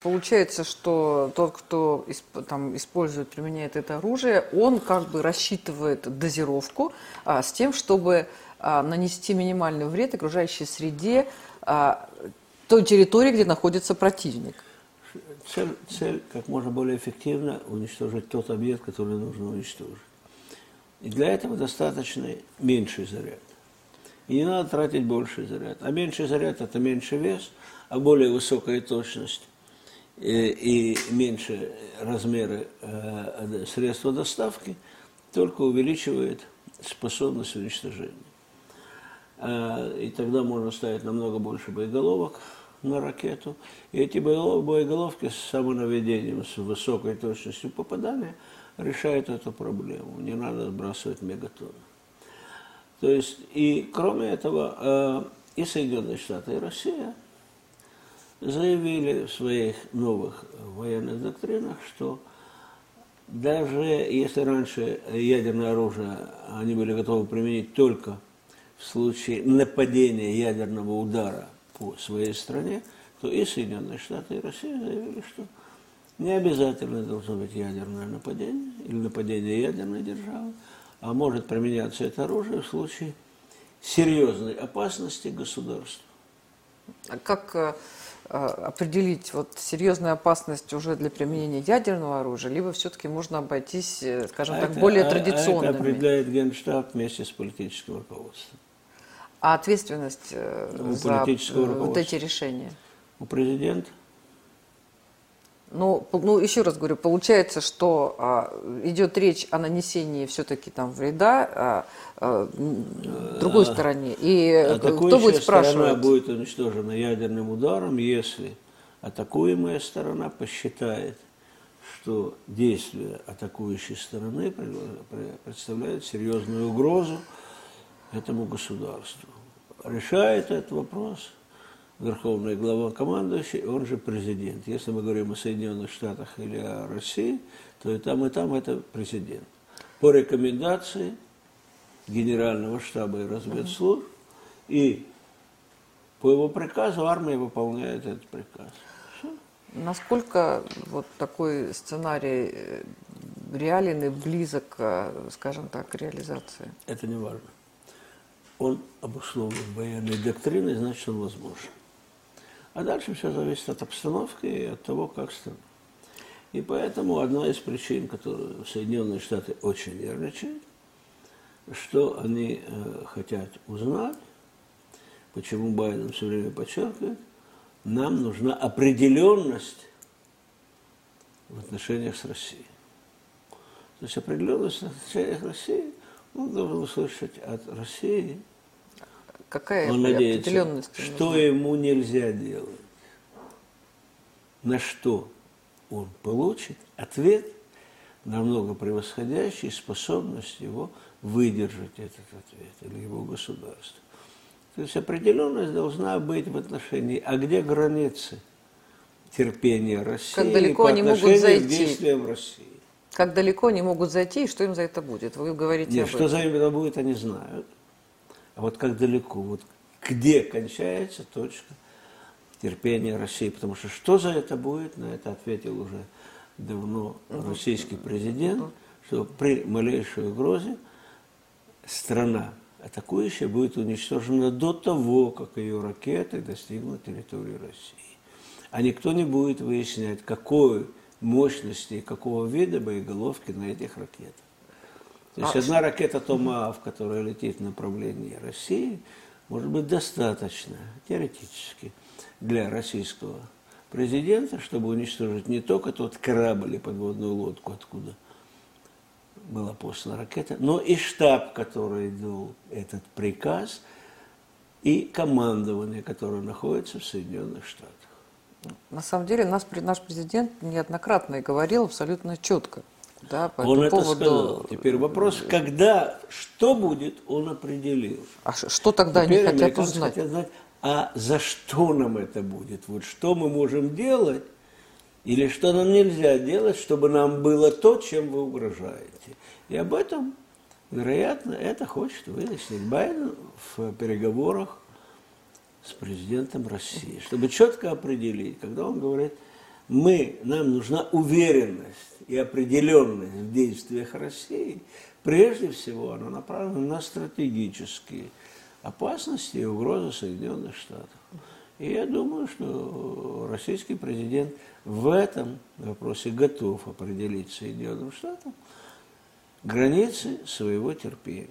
Получается, что тот, кто там, использует, применяет это оружие, он как бы рассчитывает дозировку а, с тем, чтобы а, нанести минимальный вред окружающей среде а, той территории, где находится противник. Цель, цель как можно более эффективно уничтожить тот объект, который нужно уничтожить. И для этого достаточно меньший заряд. И не надо тратить больший заряд. А меньший заряд – это меньше вес, а более высокая точность и, меньше размеры э, средства доставки только увеличивает способность уничтожения. Э, и тогда можно ставить намного больше боеголовок на ракету. И эти боеголовки с самонаведением, с высокой точностью попадания решают эту проблему. Не надо сбрасывать мегатонны. То есть, и кроме этого, э, и Соединенные Штаты, и Россия – заявили в своих новых военных доктринах, что даже если раньше ядерное оружие они были готовы применить только в случае нападения ядерного удара по своей стране, то и Соединенные Штаты, и Россия заявили, что не обязательно должно быть ядерное нападение или нападение ядерной державы, а может применяться это оружие в случае серьезной опасности государству. А как Э, определить вот серьезную опасность уже для применения ядерного оружия, либо все-таки можно обойтись, э, скажем а так, это, более традиционными. А это определяет Генштаб вместе с политическим руководством. А ответственность э, У за вот эти решения? У президента. Ну, ну, еще раз говорю, получается, что а, идет речь о нанесении все-таки там вреда а, а, другой а, стороне. И кто будет спрашивать? сторона будет уничтожена ядерным ударом, если атакуемая сторона посчитает, что действия атакующей стороны представляют серьезную угрозу этому государству. Решает этот вопрос – верховный главнокомандующий, он же президент. Если мы говорим о Соединенных Штатах или о России, то и там, и там это президент. По рекомендации Генерального штаба и разведслужб, и по его приказу армия выполняет этот приказ. Насколько вот такой сценарий э, реален и близок, скажем так, к реализации? Это не важно. Он обусловлен военной доктриной, значит, он возможен. А дальше все зависит от обстановки и от того, как страна. И поэтому одна из причин, которую Соединенные Штаты очень нервничают, что они э, хотят узнать, почему Байден все время подчеркивает, нам нужна определенность в отношениях с Россией. То есть определенность в отношениях с Россией он должен услышать от России Какая Он надеется, определенность? Что нужна? ему нельзя делать? На что он получит ответ, намного превосходящий способность его выдержать этот ответ или его государство. То есть определенность должна быть в отношении, а где границы терпения России как далеко по они могут зайти. к действиям России? Как далеко они могут зайти и что им за это будет? Вы говорите Нет, об что этом. за это будет, они знают. А вот как далеко, вот где кончается точка терпения России. Потому что что за это будет, на это ответил уже давно российский президент, что при малейшей угрозе страна атакующая будет уничтожена до того, как ее ракеты достигнут территории России. А никто не будет выяснять, какой мощности и какого вида боеголовки на этих ракетах. То есть а одна ракета Томаав, которая летит в направлении России, может быть достаточно, теоретически, для российского президента, чтобы уничтожить не только тот корабль и подводную лодку, откуда была послана ракета, но и штаб, который дал этот приказ, и командование, которое находится в Соединенных Штатах. На самом деле нас, наш президент неоднократно говорил абсолютно четко – да, по он это поводу... сказал. Теперь вопрос, когда, что будет, он определил. А что тогда Теперь они хотят узнать? хотят знать, а за что нам это будет? Вот что мы можем делать, или что нам нельзя делать, чтобы нам было то, чем вы угрожаете. И об этом, вероятно, это хочет выяснить Байден в переговорах с президентом России, чтобы четко определить, когда он говорит, мы, нам нужна уверенность и определенность в действиях России, прежде всего она направлена на стратегические опасности и угрозы Соединенных Штатов. И я думаю, что российский президент в этом вопросе готов определить Соединенным Штатам границы своего терпения.